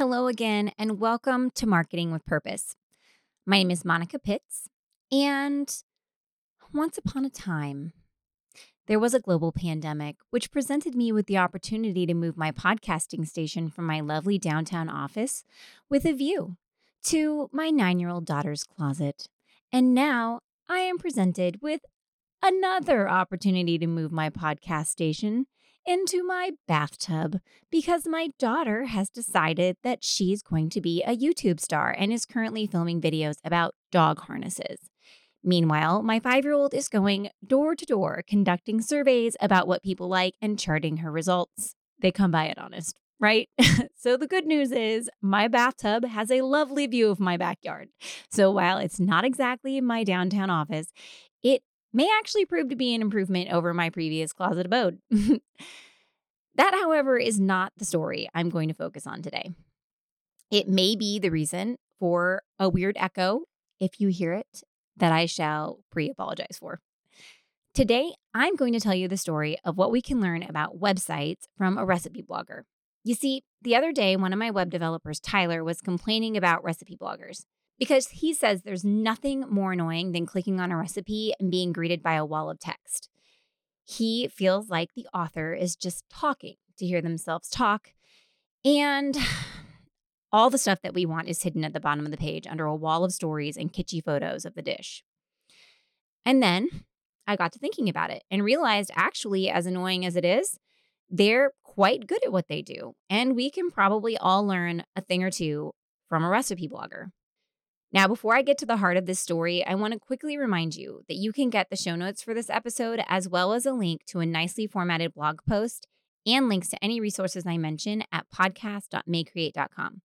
Hello again, and welcome to Marketing with Purpose. My name is Monica Pitts, and once upon a time, there was a global pandemic which presented me with the opportunity to move my podcasting station from my lovely downtown office with a view to my nine year old daughter's closet. And now I am presented with another opportunity to move my podcast station into my bathtub because my daughter has decided that she's going to be a YouTube star and is currently filming videos about dog harnesses. Meanwhile, my five year old is going door to door conducting surveys about what people like and charting her results. They come by it honest, right? so the good news is my bathtub has a lovely view of my backyard. So while it's not exactly my downtown office, it may actually prove to be an improvement over my previous closet abode. that, however, is not the story I'm going to focus on today. It may be the reason for a weird echo if you hear it that I shall pre apologize for. Today, I'm going to tell you the story of what we can learn about websites from a recipe blogger. You see, the other day, one of my web developers, Tyler, was complaining about recipe bloggers because he says there's nothing more annoying than clicking on a recipe and being greeted by a wall of text. He feels like the author is just talking to hear themselves talk. And all the stuff that we want is hidden at the bottom of the page under a wall of stories and kitschy photos of the dish. And then I got to thinking about it and realized actually, as annoying as it is, they're quite good at what they do. And we can probably all learn a thing or two from a recipe blogger. Now, before I get to the heart of this story, I want to quickly remind you that you can get the show notes for this episode, as well as a link to a nicely formatted blog post and links to any resources I mention at podcast.mayecreate.com.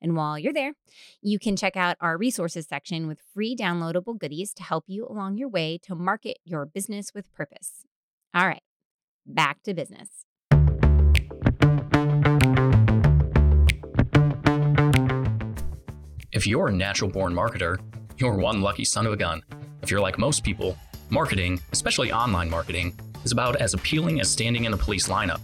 And while you're there, you can check out our resources section with free downloadable goodies to help you along your way to market your business with purpose. All right, back to business. If you're a natural born marketer, you're one lucky son of a gun. If you're like most people, marketing, especially online marketing, is about as appealing as standing in a police lineup.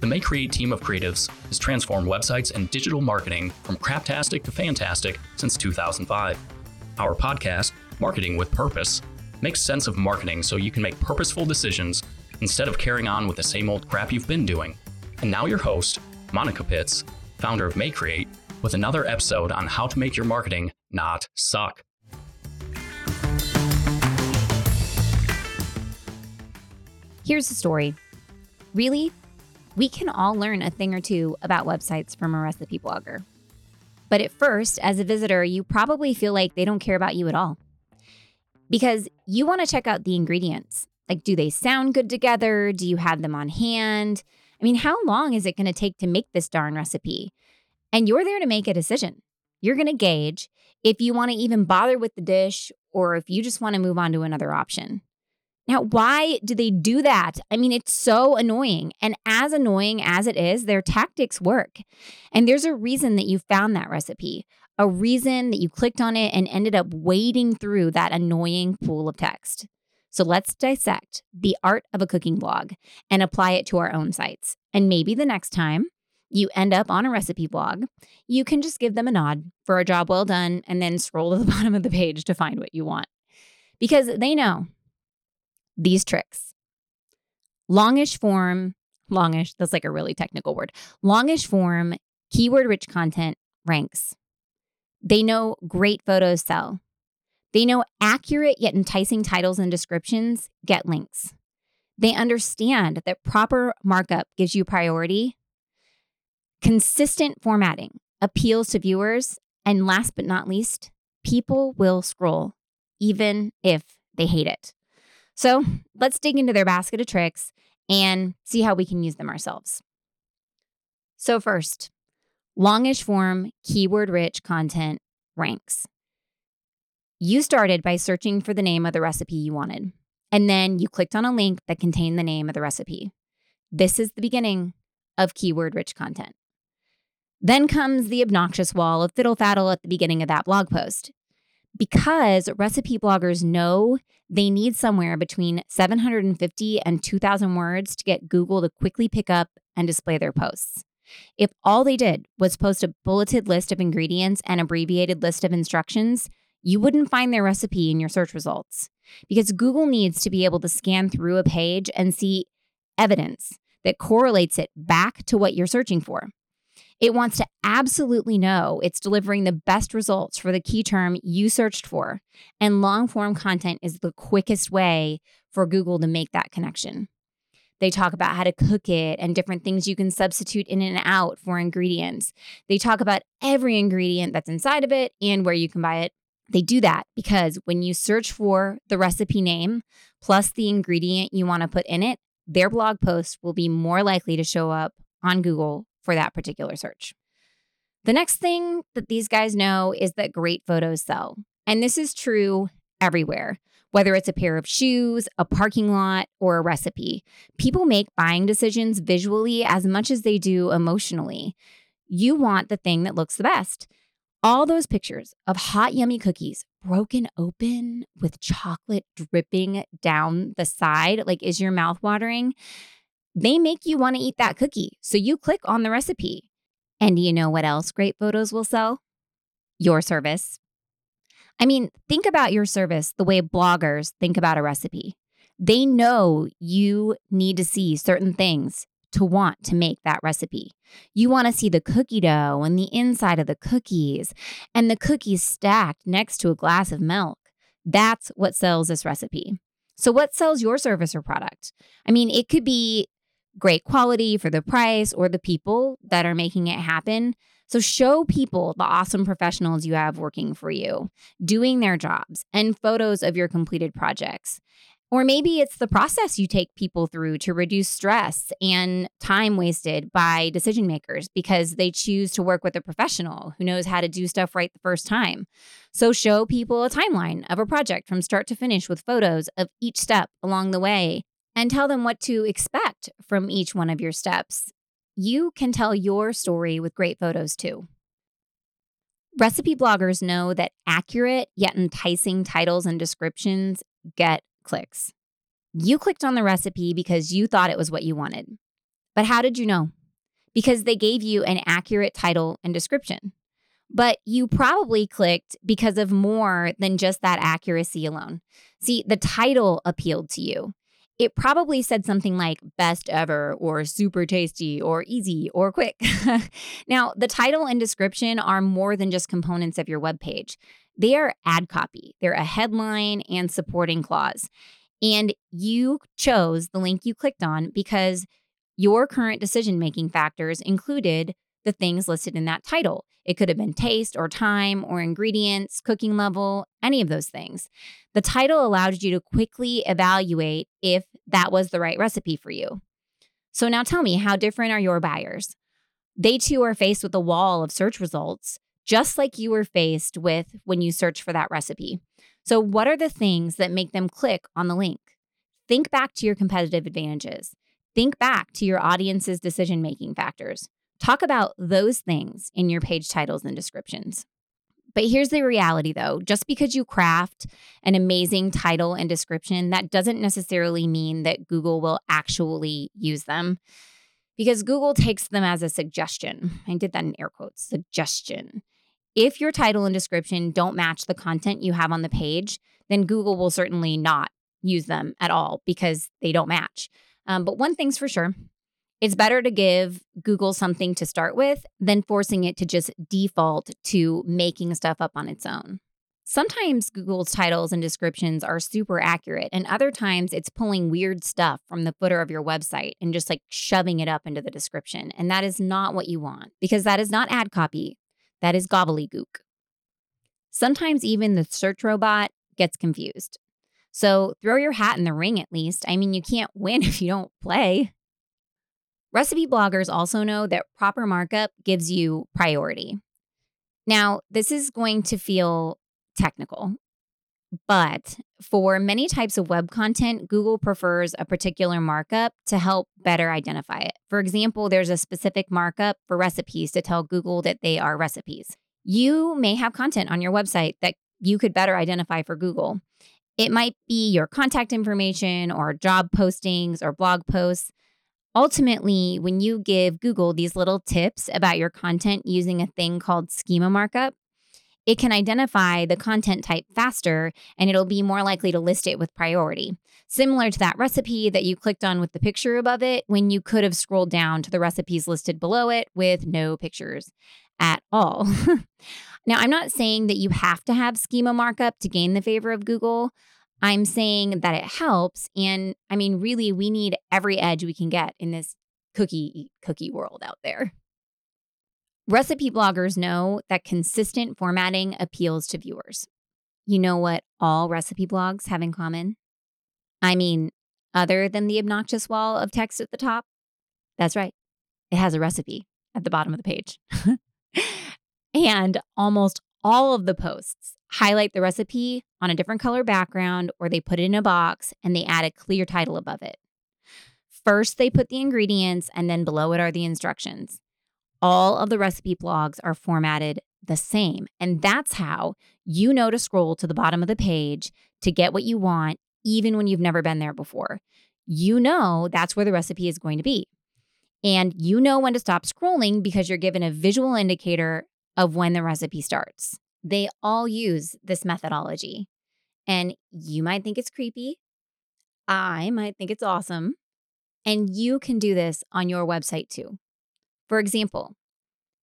The Mayecreate team of creatives has transformed websites and digital marketing from craptastic to fantastic since 2005. Our podcast, Marketing with Purpose, makes sense of marketing so you can make purposeful decisions instead of carrying on with the same old crap you've been doing. And now your host, Monica Pitts, founder of Mayecreate, with another episode on how to make your marketing not suck. Here's the story. Really, we can all learn a thing or two about websites from a recipe blogger. But at first, as a visitor, you probably feel like they don't care about you at all. Because you want to check out the ingredients. Like, do they sound good together? Do you have them on hand? I mean, how long is it going to take to make this darn recipe? And you're there to make a decision. You're going to gauge if you want to even bother with the dish or if you just want to move on to another option. Now, why do they do that? I mean, it's so annoying. And as annoying as it is, their tactics work. And there's a reason that you found that recipe, a reason that you clicked on it and ended up wading through that annoying pool of text. So let's dissect the art of a cooking blog and apply it to our own sites. And maybe the next time you end up on a recipe blog, you can just give them a nod for a job well done and then scroll to the bottom of the page to find what you want. Because they know these tricks. Longish form, longish, that's like a really technical word. Longish form, keyword rich content ranks. They know great photos sell. They know accurate yet enticing titles and descriptions get links. They understand that proper markup gives you priority Consistent formatting appeals to viewers. And last but not least, people will scroll, even if they hate it. So let's dig into their basket of tricks and see how we can use them ourselves. So, first, longish form, keyword rich content ranks. You started by searching for the name of the recipe you wanted, and then you clicked on a link that contained the name of the recipe. This is the beginning of keyword rich content. Then comes the obnoxious wall of fiddle faddle at the beginning of that blog post. Because recipe bloggers know they need somewhere between 750 and 2,000 words to get Google to quickly pick up and display their posts. If all they did was post a bulleted list of ingredients and abbreviated list of instructions, you wouldn't find their recipe in your search results because Google needs to be able to scan through a page and see evidence that correlates it back to what you're searching for. It wants to absolutely know it's delivering the best results for the key term you searched for. And long form content is the quickest way for Google to make that connection. They talk about how to cook it and different things you can substitute in and out for ingredients. They talk about every ingredient that's inside of it and where you can buy it. They do that because when you search for the recipe name plus the ingredient you want to put in it, their blog post will be more likely to show up on Google for that particular search. The next thing that these guys know is that great photos sell. And this is true everywhere, whether it's a pair of shoes, a parking lot, or a recipe. People make buying decisions visually as much as they do emotionally. You want the thing that looks the best. All those pictures of hot, yummy cookies broken open with chocolate dripping down the side, like, is your mouth watering? They make you want to eat that cookie. So you click on the recipe. And do you know what else great photos will sell? Your service. I mean, think about your service the way bloggers think about a recipe. They know you need to see certain things to want to make that recipe. You want to see the cookie dough and the inside of the cookies and the cookies stacked next to a glass of milk. That's what sells this recipe. So, what sells your service or product? I mean, it could be great quality for the price or the people that are making it happen. So, show people the awesome professionals you have working for you, doing their jobs, and photos of your completed projects. Or maybe it's the process you take people through to reduce stress and time wasted by decision makers because they choose to work with a professional who knows how to do stuff right the first time. So, show people a timeline of a project from start to finish with photos of each step along the way and tell them what to expect from each one of your steps. You can tell your story with great photos too. Recipe bloggers know that accurate yet enticing titles and descriptions get clicks. You clicked on the recipe because you thought it was what you wanted. But how did you know? Because they gave you an accurate title and description. But you probably clicked because of more than just that accuracy alone. See, the title appealed to you. It probably said something like best ever or super tasty or easy or quick. now, the title and description are more than just components of your web page. They are ad copy, they're a headline and supporting clause. And you chose the link you clicked on because your current decision making factors included the things listed in that title. It could have been taste or time or ingredients, cooking level, any of those things. The title allowed you to quickly evaluate if that was the right recipe for you. So now tell me, how different are your buyers? They too are faced with a wall of search results just like you were faced with when you search for that recipe. So, what are the things that make them click on the link? Think back to your competitive advantages. Think back to your audience's decision making factors. Talk about those things in your page titles and descriptions. But here's the reality though just because you craft an amazing title and description, that doesn't necessarily mean that Google will actually use them because Google takes them as a suggestion. I did that in air quotes suggestion. If your title and description don't match the content you have on the page, then Google will certainly not use them at all because they don't match. Um, but one thing's for sure it's better to give Google something to start with than forcing it to just default to making stuff up on its own. Sometimes Google's titles and descriptions are super accurate, and other times it's pulling weird stuff from the footer of your website and just like shoving it up into the description. And that is not what you want because that is not ad copy. That is gobbledygook. Sometimes even the search robot gets confused. So throw your hat in the ring at least. I mean, you can't win if you don't play. Recipe bloggers also know that proper markup gives you priority. Now, this is going to feel technical, but for many types of web content, Google prefers a particular markup to help better identify it. For example, there's a specific markup for recipes to tell Google that they are recipes. You may have content on your website that you could better identify for Google. It might be your contact information or job postings or blog posts. Ultimately, when you give Google these little tips about your content using a thing called schema markup, it can identify the content type faster and it'll be more likely to list it with priority. Similar to that recipe that you clicked on with the picture above it when you could have scrolled down to the recipes listed below it with no pictures at all. now, I'm not saying that you have to have schema markup to gain the favor of Google. I'm saying that it helps. And I mean, really, we need every edge we can get in this cookie cookie world out there. Recipe bloggers know that consistent formatting appeals to viewers. You know what all recipe blogs have in common? I mean, other than the obnoxious wall of text at the top? That's right, it has a recipe at the bottom of the page. and almost all of the posts highlight the recipe on a different color background or they put it in a box and they add a clear title above it. First, they put the ingredients and then below it are the instructions. All of the recipe blogs are formatted the same. And that's how you know to scroll to the bottom of the page to get what you want, even when you've never been there before. You know that's where the recipe is going to be. And you know when to stop scrolling because you're given a visual indicator of when the recipe starts. They all use this methodology. And you might think it's creepy. I might think it's awesome. And you can do this on your website too. For example,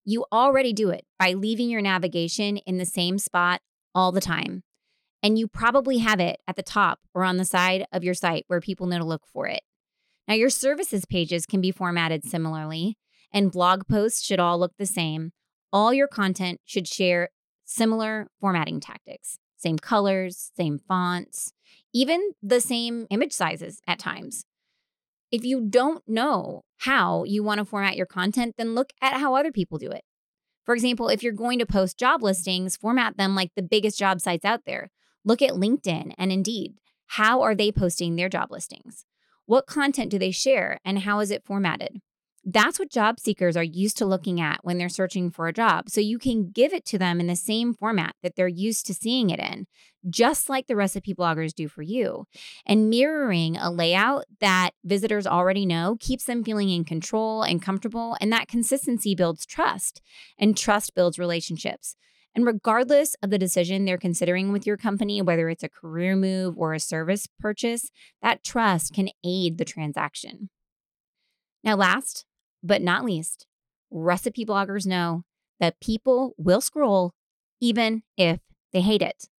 you already do it by leaving your navigation in the same spot all the time. And you probably have it at the top or on the side of your site where people know to look for it. Now, your services pages can be formatted similarly, and blog posts should all look the same. All your content should share similar formatting tactics same colors, same fonts, even the same image sizes at times. If you don't know how you want to format your content, then look at how other people do it. For example, if you're going to post job listings, format them like the biggest job sites out there. Look at LinkedIn and Indeed. How are they posting their job listings? What content do they share and how is it formatted? That's what job seekers are used to looking at when they're searching for a job. So you can give it to them in the same format that they're used to seeing it in, just like the recipe bloggers do for you. And mirroring a layout that visitors already know keeps them feeling in control and comfortable. And that consistency builds trust, and trust builds relationships. And regardless of the decision they're considering with your company, whether it's a career move or a service purchase, that trust can aid the transaction. Now, last but not least, recipe bloggers know that people will scroll even if they hate it.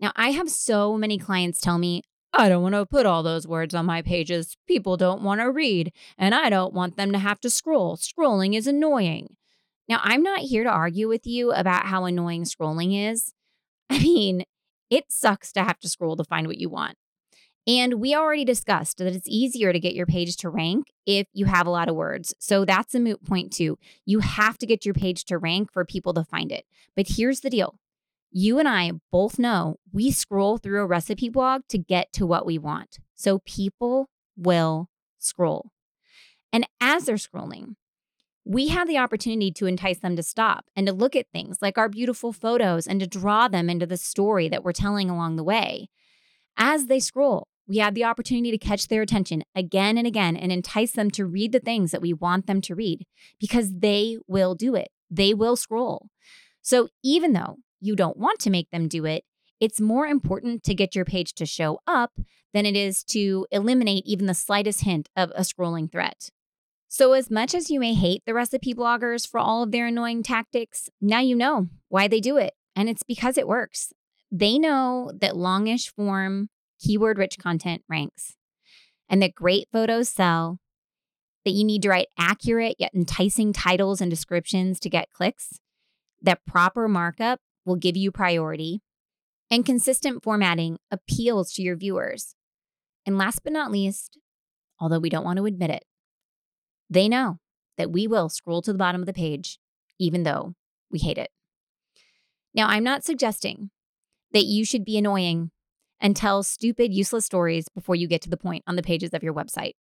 Now, I have so many clients tell me, I don't want to put all those words on my pages. People don't want to read, and I don't want them to have to scroll. Scrolling is annoying. Now, I'm not here to argue with you about how annoying scrolling is. I mean, it sucks to have to scroll to find what you want. And we already discussed that it's easier to get your page to rank if you have a lot of words. So that's a moot point too. You have to get your page to rank for people to find it. But here's the deal you and I both know we scroll through a recipe blog to get to what we want. So people will scroll. And as they're scrolling, we have the opportunity to entice them to stop and to look at things like our beautiful photos and to draw them into the story that we're telling along the way. As they scroll, we have the opportunity to catch their attention again and again and entice them to read the things that we want them to read because they will do it. They will scroll. So even though you don't want to make them do it, it's more important to get your page to show up than it is to eliminate even the slightest hint of a scrolling threat. So, as much as you may hate the recipe bloggers for all of their annoying tactics, now you know why they do it. And it's because it works. They know that longish form, keyword rich content ranks, and that great photos sell, that you need to write accurate yet enticing titles and descriptions to get clicks, that proper markup will give you priority, and consistent formatting appeals to your viewers. And last but not least, although we don't want to admit it, they know that we will scroll to the bottom of the page, even though we hate it. Now, I'm not suggesting that you should be annoying and tell stupid, useless stories before you get to the point on the pages of your website.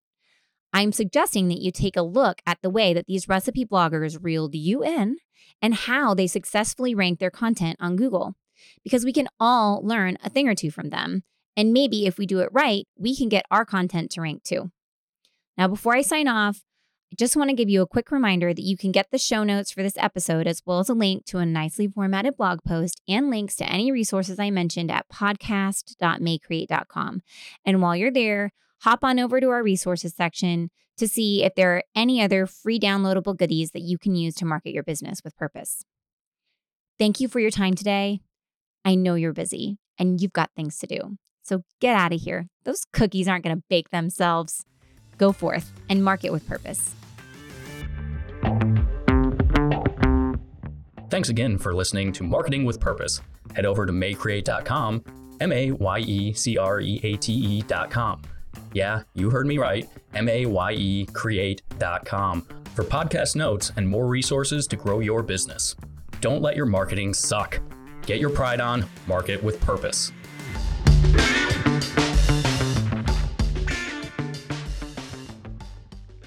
I'm suggesting that you take a look at the way that these recipe bloggers reeled you in and how they successfully rank their content on Google, because we can all learn a thing or two from them. And maybe if we do it right, we can get our content to rank too. Now, before I sign off, I just want to give you a quick reminder that you can get the show notes for this episode, as well as a link to a nicely formatted blog post and links to any resources I mentioned at podcast.mayecreate.com. And while you're there, hop on over to our resources section to see if there are any other free downloadable goodies that you can use to market your business with purpose. Thank you for your time today. I know you're busy and you've got things to do. So get out of here. Those cookies aren't going to bake themselves. Go forth and market with purpose. Thanks again for listening to Marketing with Purpose. Head over to mayecreate.com, M A Y E C R E A T E.com. Yeah, you heard me right, M A Y E create.com for podcast notes and more resources to grow your business. Don't let your marketing suck. Get your pride on, market with purpose.